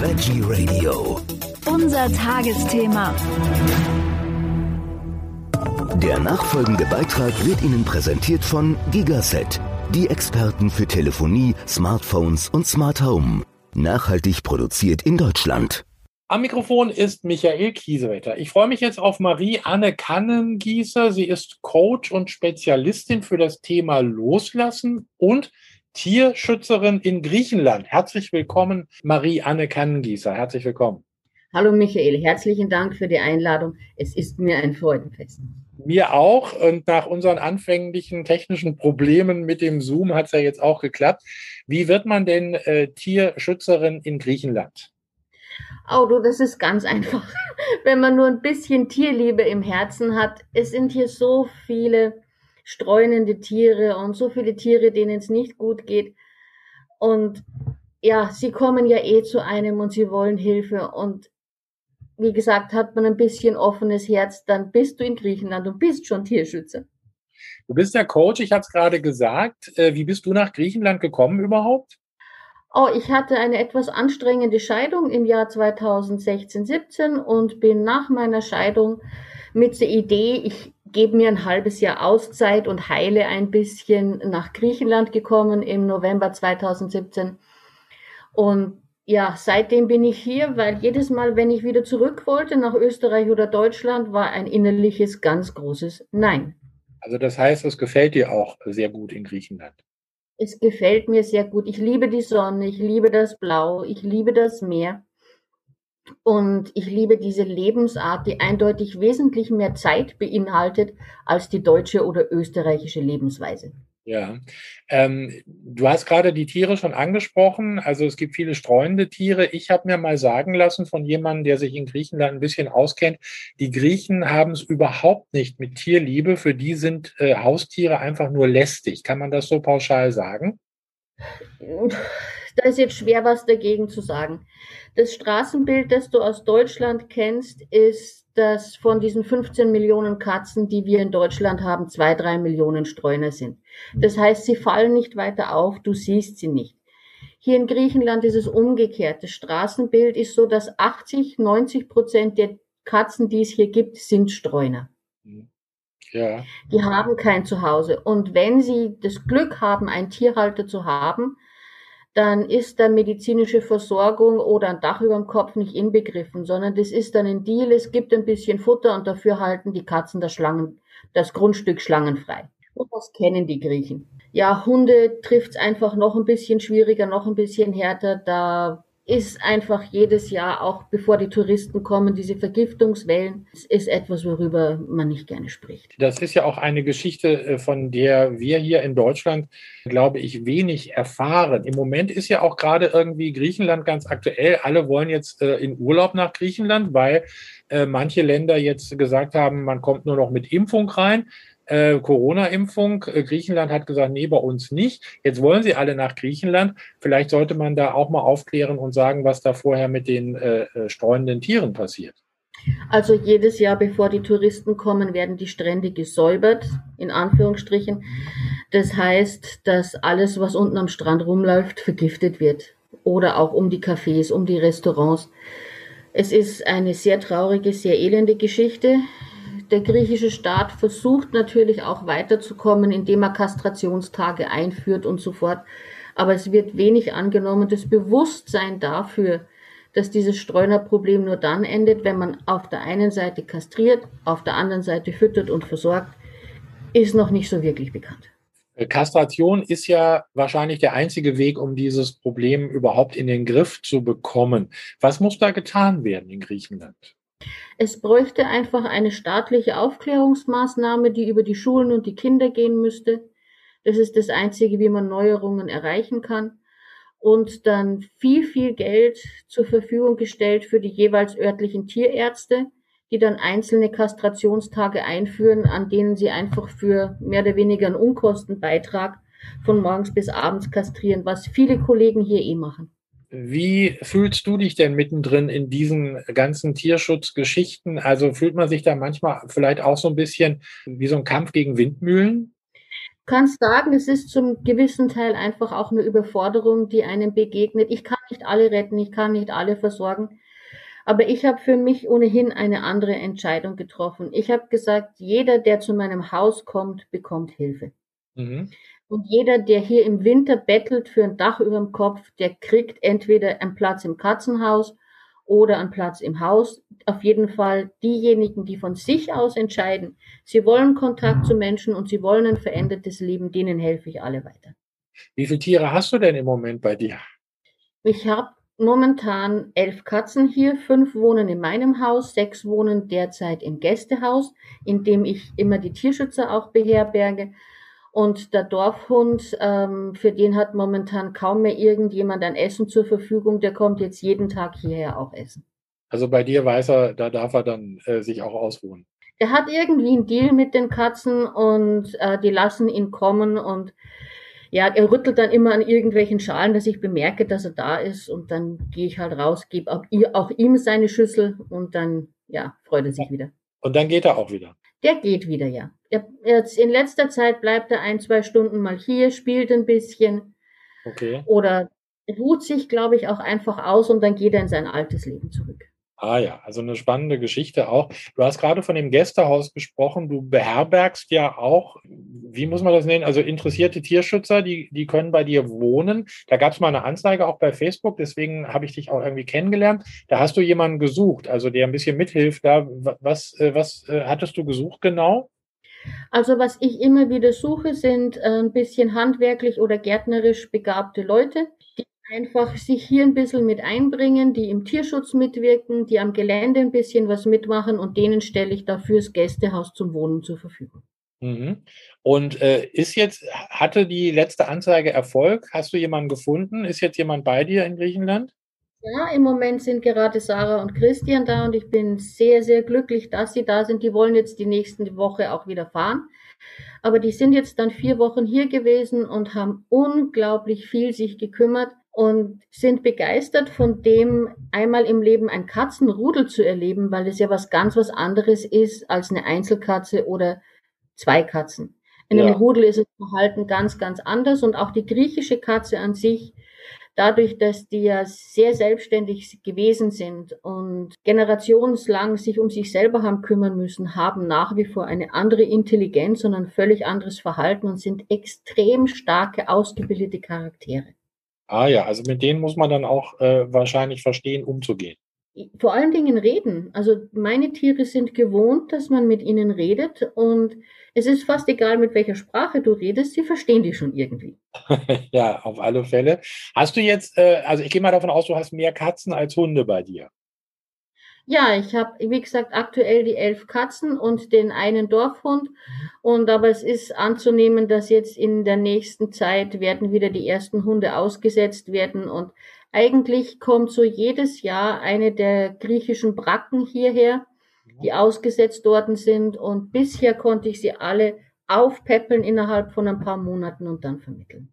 Veggie Radio. Unser Tagesthema. Der nachfolgende Beitrag wird Ihnen präsentiert von Gigaset, die Experten für Telefonie, Smartphones und Smart Home. Nachhaltig produziert in Deutschland. Am Mikrofon ist Michael Kiesewetter. Ich freue mich jetzt auf Marie-Anne Kannengießer. Sie ist Coach und Spezialistin für das Thema Loslassen und Tierschützerin in Griechenland. Herzlich willkommen, Marie-Anne Kannengießer. Herzlich willkommen. Hallo Michael, herzlichen Dank für die Einladung. Es ist mir ein Freudenfest. Mir auch. Und nach unseren anfänglichen technischen Problemen mit dem Zoom hat es ja jetzt auch geklappt. Wie wird man denn äh, Tierschützerin in Griechenland? Oh, du, das ist ganz einfach. Wenn man nur ein bisschen Tierliebe im Herzen hat. Es sind hier so viele streunende Tiere und so viele Tiere, denen es nicht gut geht. Und ja, sie kommen ja eh zu einem und sie wollen Hilfe. Und wie gesagt, hat man ein bisschen offenes Herz, dann bist du in Griechenland und bist schon Tierschützer. Du bist ja Coach, ich hatte es gerade gesagt. Äh, wie bist du nach Griechenland gekommen überhaupt? Oh, ich hatte eine etwas anstrengende Scheidung im Jahr 2016, 17 und bin nach meiner Scheidung mit der Idee, ich gebe mir ein halbes Jahr Auszeit und heile ein bisschen nach Griechenland gekommen im November 2017. Und ja, seitdem bin ich hier, weil jedes Mal, wenn ich wieder zurück wollte nach Österreich oder Deutschland, war ein innerliches ganz großes Nein. Also das heißt, es gefällt dir auch sehr gut in Griechenland. Es gefällt mir sehr gut. Ich liebe die Sonne, ich liebe das Blau, ich liebe das Meer. Und ich liebe diese Lebensart, die eindeutig wesentlich mehr Zeit beinhaltet als die deutsche oder österreichische Lebensweise. Ja, ähm, du hast gerade die Tiere schon angesprochen. Also es gibt viele streunende Tiere. Ich habe mir mal sagen lassen von jemandem, der sich in Griechenland ein bisschen auskennt, die Griechen haben es überhaupt nicht mit Tierliebe. Für die sind äh, Haustiere einfach nur lästig. Kann man das so pauschal sagen? Da ist jetzt schwer was dagegen zu sagen. Das Straßenbild, das du aus Deutschland kennst, ist, dass von diesen 15 Millionen Katzen, die wir in Deutschland haben, zwei, drei Millionen Streuner sind. Das heißt, sie fallen nicht weiter auf, du siehst sie nicht. Hier in Griechenland ist es umgekehrt. Das Straßenbild ist so, dass 80, 90 Prozent der Katzen, die es hier gibt, sind Streuner. Ja. Die haben kein Zuhause. Und wenn sie das Glück haben, einen Tierhalter zu haben, dann ist da medizinische Versorgung oder ein Dach über dem Kopf nicht inbegriffen, sondern das ist dann ein Deal, es gibt ein bisschen Futter und dafür halten die Katzen das Schlangen, das Grundstück schlangenfrei. Und das kennen die Griechen. Ja, Hunde trifft's einfach noch ein bisschen schwieriger, noch ein bisschen härter. Da ist einfach jedes Jahr, auch bevor die Touristen kommen, diese Vergiftungswellen, ist etwas, worüber man nicht gerne spricht. Das ist ja auch eine Geschichte, äh, von der wir hier in Deutschland, glaube ich, wenig erfahren. Im Moment ist ja auch gerade irgendwie Griechenland ganz aktuell. Alle wollen jetzt äh, in Urlaub nach Griechenland, weil äh, manche Länder jetzt gesagt haben, man kommt nur noch mit Impfung rein äh, Corona-Impfung. Äh, Griechenland hat gesagt, nee, bei uns nicht. Jetzt wollen sie alle nach Griechenland. Vielleicht sollte man da auch mal aufklären und sagen, was da vorher mit den äh, äh, streunenden Tieren passiert. Also jedes Jahr, bevor die Touristen kommen, werden die Strände gesäubert, in Anführungsstrichen. Das heißt, dass alles, was unten am Strand rumläuft, vergiftet wird. Oder auch um die Cafés, um die Restaurants. Es ist eine sehr traurige, sehr elende Geschichte der griechische Staat versucht natürlich auch weiterzukommen, indem er Kastrationstage einführt und so fort. Aber es wird wenig angenommen. Das Bewusstsein dafür, dass dieses Streunerproblem nur dann endet, wenn man auf der einen Seite kastriert, auf der anderen Seite füttert und versorgt, ist noch nicht so wirklich bekannt. Kastration ist ja wahrscheinlich der einzige Weg, um dieses Problem überhaupt in den Griff zu bekommen. Was muss da getan werden in Griechenland? Es bräuchte einfach eine staatliche Aufklärungsmaßnahme, die über die Schulen und die Kinder gehen müsste. Das ist das Einzige, wie man Neuerungen erreichen kann. Und dann viel, viel Geld zur Verfügung gestellt für die jeweils örtlichen Tierärzte, die dann einzelne Kastrationstage einführen, an denen sie einfach für mehr oder weniger einen Unkostenbeitrag von morgens bis abends kastrieren, was viele Kollegen hier eh machen. Wie fühlst du dich denn mittendrin in diesen ganzen Tierschutzgeschichten? Also fühlt man sich da manchmal vielleicht auch so ein bisschen wie so ein Kampf gegen Windmühlen? kannst sagen, es ist zum gewissen Teil einfach auch eine Überforderung, die einem begegnet. Ich kann nicht alle retten, ich kann nicht alle versorgen. Aber ich habe für mich ohnehin eine andere Entscheidung getroffen. Ich habe gesagt, jeder, der zu meinem Haus kommt, bekommt Hilfe. Mhm. Und jeder, der hier im Winter bettelt für ein Dach über dem Kopf, der kriegt entweder einen Platz im Katzenhaus oder einen Platz im Haus. Auf jeden Fall diejenigen, die von sich aus entscheiden, sie wollen Kontakt zu Menschen und sie wollen ein verändertes Leben, denen helfe ich alle weiter. Wie viele Tiere hast du denn im Moment bei dir? Ich habe momentan elf Katzen hier, fünf wohnen in meinem Haus, sechs wohnen derzeit im Gästehaus, in dem ich immer die Tierschützer auch beherberge. Und der Dorfhund, ähm, für den hat momentan kaum mehr irgendjemand ein Essen zur Verfügung. Der kommt jetzt jeden Tag hierher auch essen. Also bei dir weiß er, da darf er dann äh, sich auch ausruhen. Er hat irgendwie einen Deal mit den Katzen und äh, die lassen ihn kommen und ja, er rüttelt dann immer an irgendwelchen Schalen, dass ich bemerke, dass er da ist und dann gehe ich halt raus, gebe auch, auch ihm seine Schüssel und dann, ja, freut er sich wieder. Und dann geht er auch wieder. Der geht wieder, ja. Er, jetzt in letzter Zeit bleibt er ein, zwei Stunden mal hier, spielt ein bisschen. Okay. Oder ruht sich, glaube ich, auch einfach aus und dann geht er in sein altes Leben zurück. Ah ja, also eine spannende Geschichte auch. Du hast gerade von dem Gästehaus gesprochen. Du beherbergst ja auch, wie muss man das nennen? Also interessierte Tierschützer, die, die können bei dir wohnen. Da gab es mal eine Anzeige auch bei Facebook, deswegen habe ich dich auch irgendwie kennengelernt. Da hast du jemanden gesucht, also der ein bisschen mithilft. Da was, äh, was äh, hattest du gesucht genau? Also was ich immer wieder suche, sind äh, ein bisschen handwerklich oder gärtnerisch begabte Leute, die einfach sich hier ein bisschen mit einbringen, die im Tierschutz mitwirken, die am Gelände ein bisschen was mitmachen und denen stelle ich dafür das Gästehaus zum Wohnen zur Verfügung. Mhm. Und äh, ist jetzt, hatte die letzte Anzeige Erfolg? Hast du jemanden gefunden? Ist jetzt jemand bei dir in Griechenland? Ja, im Moment sind gerade Sarah und Christian da und ich bin sehr, sehr glücklich, dass sie da sind. Die wollen jetzt die nächste Woche auch wieder fahren. Aber die sind jetzt dann vier Wochen hier gewesen und haben unglaublich viel sich gekümmert und sind begeistert von dem, einmal im Leben ein Katzenrudel zu erleben, weil es ja was ganz was anderes ist als eine Einzelkatze oder zwei Katzen. In ja. einem Rudel ist das Verhalten ganz, ganz anders und auch die griechische Katze an sich, dadurch, dass die ja sehr selbstständig gewesen sind und generationslang sich um sich selber haben kümmern müssen, haben nach wie vor eine andere Intelligenz und ein völlig anderes Verhalten und sind extrem starke, ausgebildete Charaktere. Ah ja, also mit denen muss man dann auch äh, wahrscheinlich verstehen, umzugehen. Vor allen Dingen reden. Also meine Tiere sind gewohnt, dass man mit ihnen redet und es ist fast egal, mit welcher Sprache du redest, sie verstehen dich schon irgendwie. ja, auf alle Fälle. Hast du jetzt, äh, also ich gehe mal davon aus, du hast mehr Katzen als Hunde bei dir. Ja, ich habe, wie gesagt, aktuell die elf Katzen und den einen Dorfhund. Und aber es ist anzunehmen, dass jetzt in der nächsten Zeit werden wieder die ersten Hunde ausgesetzt werden. Und eigentlich kommt so jedes Jahr eine der griechischen Bracken hierher, die ausgesetzt worden sind. Und bisher konnte ich sie alle aufpäppeln innerhalb von ein paar Monaten und dann vermitteln.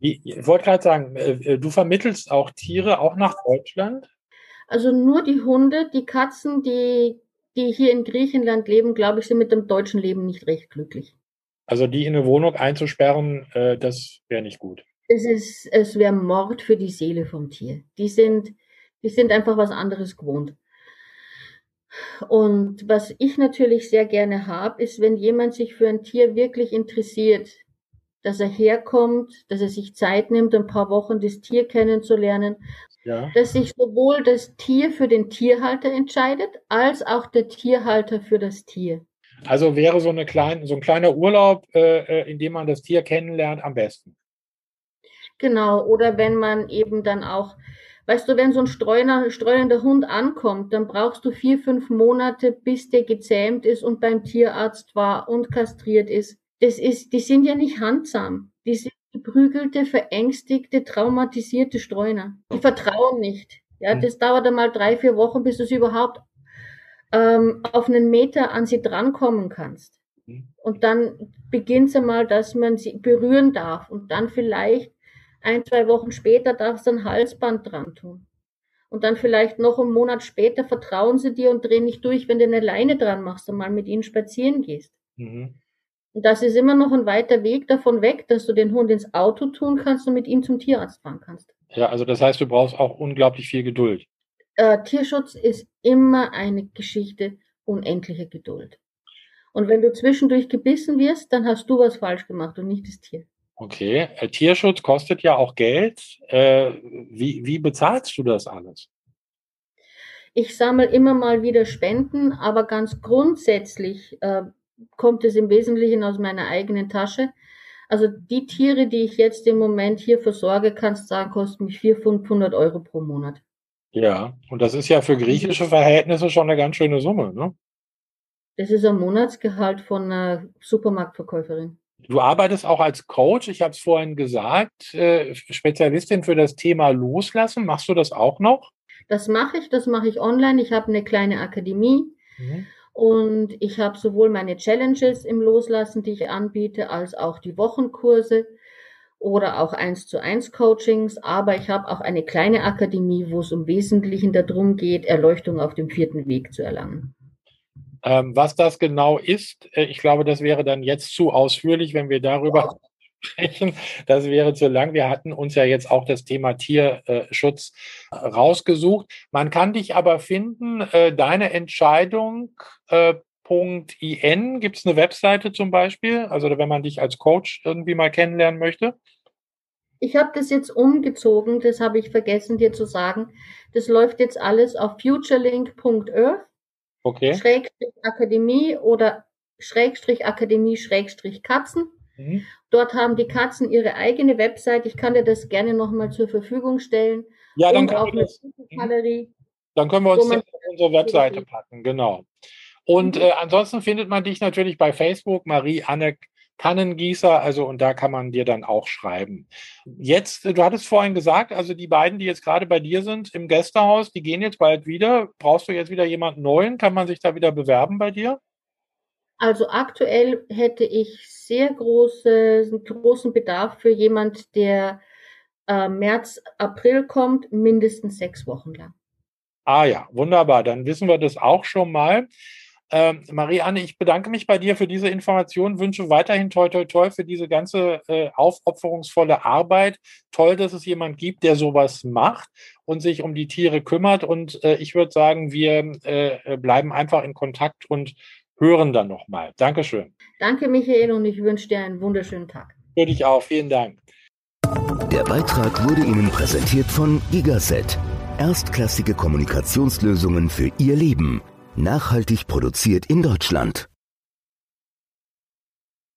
Ich wollte gerade sagen, äh, äh, du vermittelst auch Tiere auch nach Deutschland? Also nur die Hunde, die Katzen, die, die hier in Griechenland leben, glaube ich, sind mit dem deutschen Leben nicht recht glücklich. Also die in eine Wohnung einzusperren, äh, das wäre nicht gut. Es ist, es wäre Mord für die Seele vom Tier. Die sind, die sind einfach was anderes gewohnt. Und was ich natürlich sehr gerne habe, ist, wenn jemand sich für ein Tier wirklich interessiert, dass er herkommt, dass er sich Zeit nimmt, ein paar Wochen das Tier kennenzulernen ja. dass sich sowohl das Tier für den Tierhalter entscheidet, als auch der Tierhalter für das Tier. Also wäre so, eine klein, so ein kleiner Urlaub, äh, äh, in dem man das Tier kennenlernt, am besten. Genau, oder wenn man eben dann auch, weißt du, wenn so ein streuner, streunender Hund ankommt, dann brauchst du vier, fünf Monate, bis der gezähmt ist und beim Tierarzt war und kastriert ist. Das ist, die sind ja nicht handsam. Die sind geprügelte, verängstigte, traumatisierte Streuner. Die vertrauen nicht. Ja, hm. das dauert einmal drei, vier Wochen, bis du sie überhaupt ähm, auf einen Meter an sie drankommen kannst. Hm. Und dann beginnt es einmal, dass man sie berühren darf. Und dann vielleicht ein, zwei Wochen später darfst du ein Halsband dran tun. Und dann vielleicht noch einen Monat später vertrauen sie dir und drehen nicht durch, wenn du eine Leine dran machst und mal mit ihnen spazieren gehst. Mhm. Und das ist immer noch ein weiter Weg davon weg, dass du den Hund ins Auto tun kannst und mit ihm zum Tierarzt fahren kannst. Ja, also das heißt, du brauchst auch unglaublich viel Geduld. Äh, Tierschutz ist immer eine Geschichte unendlicher Geduld. Und wenn du zwischendurch gebissen wirst, dann hast du was falsch gemacht und nicht das Tier. Okay, äh, Tierschutz kostet ja auch Geld. Äh, wie, wie bezahlst du das alles? Ich sammle immer mal wieder Spenden, aber ganz grundsätzlich äh, kommt es im Wesentlichen aus meiner eigenen Tasche. Also die Tiere, die ich jetzt im Moment hier versorge, kannst du sagen, kosten mich 400, 500 Euro pro Monat. Ja, und das ist ja für griechische Verhältnisse schon eine ganz schöne Summe, ne? Das ist ein Monatsgehalt von einer Supermarktverkäuferin. Du arbeitest auch als Coach, ich habe es vorhin gesagt, äh, Spezialistin für das Thema Loslassen. Machst du das auch noch? Das mache ich, das mache ich online. Ich habe eine kleine Akademie. Mhm. Und ich habe sowohl meine Challenges im Loslassen, die ich anbiete, als auch die Wochenkurse oder auch eins zu eins Coachings. Aber ich habe auch eine kleine Akademie, wo es im Wesentlichen darum geht, Erleuchtung auf dem vierten Weg zu erlangen. Ähm, was das genau ist, äh, ich glaube, das wäre dann jetzt zu ausführlich, wenn wir darüber sprechen. Das wäre zu lang. Wir hatten uns ja jetzt auch das Thema Tierschutz äh, rausgesucht. Man kann dich aber finden, äh, deine Entscheidung. Äh, .in gibt es eine Webseite zum Beispiel, also wenn man dich als Coach irgendwie mal kennenlernen möchte? Ich habe das jetzt umgezogen, das habe ich vergessen dir zu sagen. Das läuft jetzt alles auf futurelink.earth, okay. Schrägstrich Akademie oder Schrägstrich Akademie Schrägstrich Katzen. Mhm. Dort haben die Katzen ihre eigene Website. Ich kann dir das gerne nochmal zur Verfügung stellen. Ja, dann können, wir das, mhm. dann können wir uns auf unsere Webseite packen, genau. Und mhm. äh, ansonsten findet man dich natürlich bei Facebook, Marie-Anne Kannengießer, also und da kann man dir dann auch schreiben. Jetzt, du hattest vorhin gesagt, also die beiden, die jetzt gerade bei dir sind im Gästehaus, die gehen jetzt bald wieder. Brauchst du jetzt wieder jemanden neuen? Kann man sich da wieder bewerben bei dir? Also aktuell hätte ich sehr große, großen Bedarf für jemand, der äh, März, April kommt, mindestens sechs Wochen lang. Ah ja, wunderbar. Dann wissen wir das auch schon mal. Ähm, Marianne, ich bedanke mich bei dir für diese Information, wünsche weiterhin toi toi toi für diese ganze äh, aufopferungsvolle Arbeit. Toll, dass es jemand gibt, der sowas macht und sich um die Tiere kümmert. Und äh, ich würde sagen, wir äh, bleiben einfach in Kontakt und hören dann nochmal. Dankeschön. Danke, Michael, und ich wünsche dir einen wunderschönen Tag. Für dich auch. Vielen Dank. Der Beitrag wurde Ihnen präsentiert von Gigaset. Erstklassige Kommunikationslösungen für Ihr Leben. Nachhaltig produziert in Deutschland.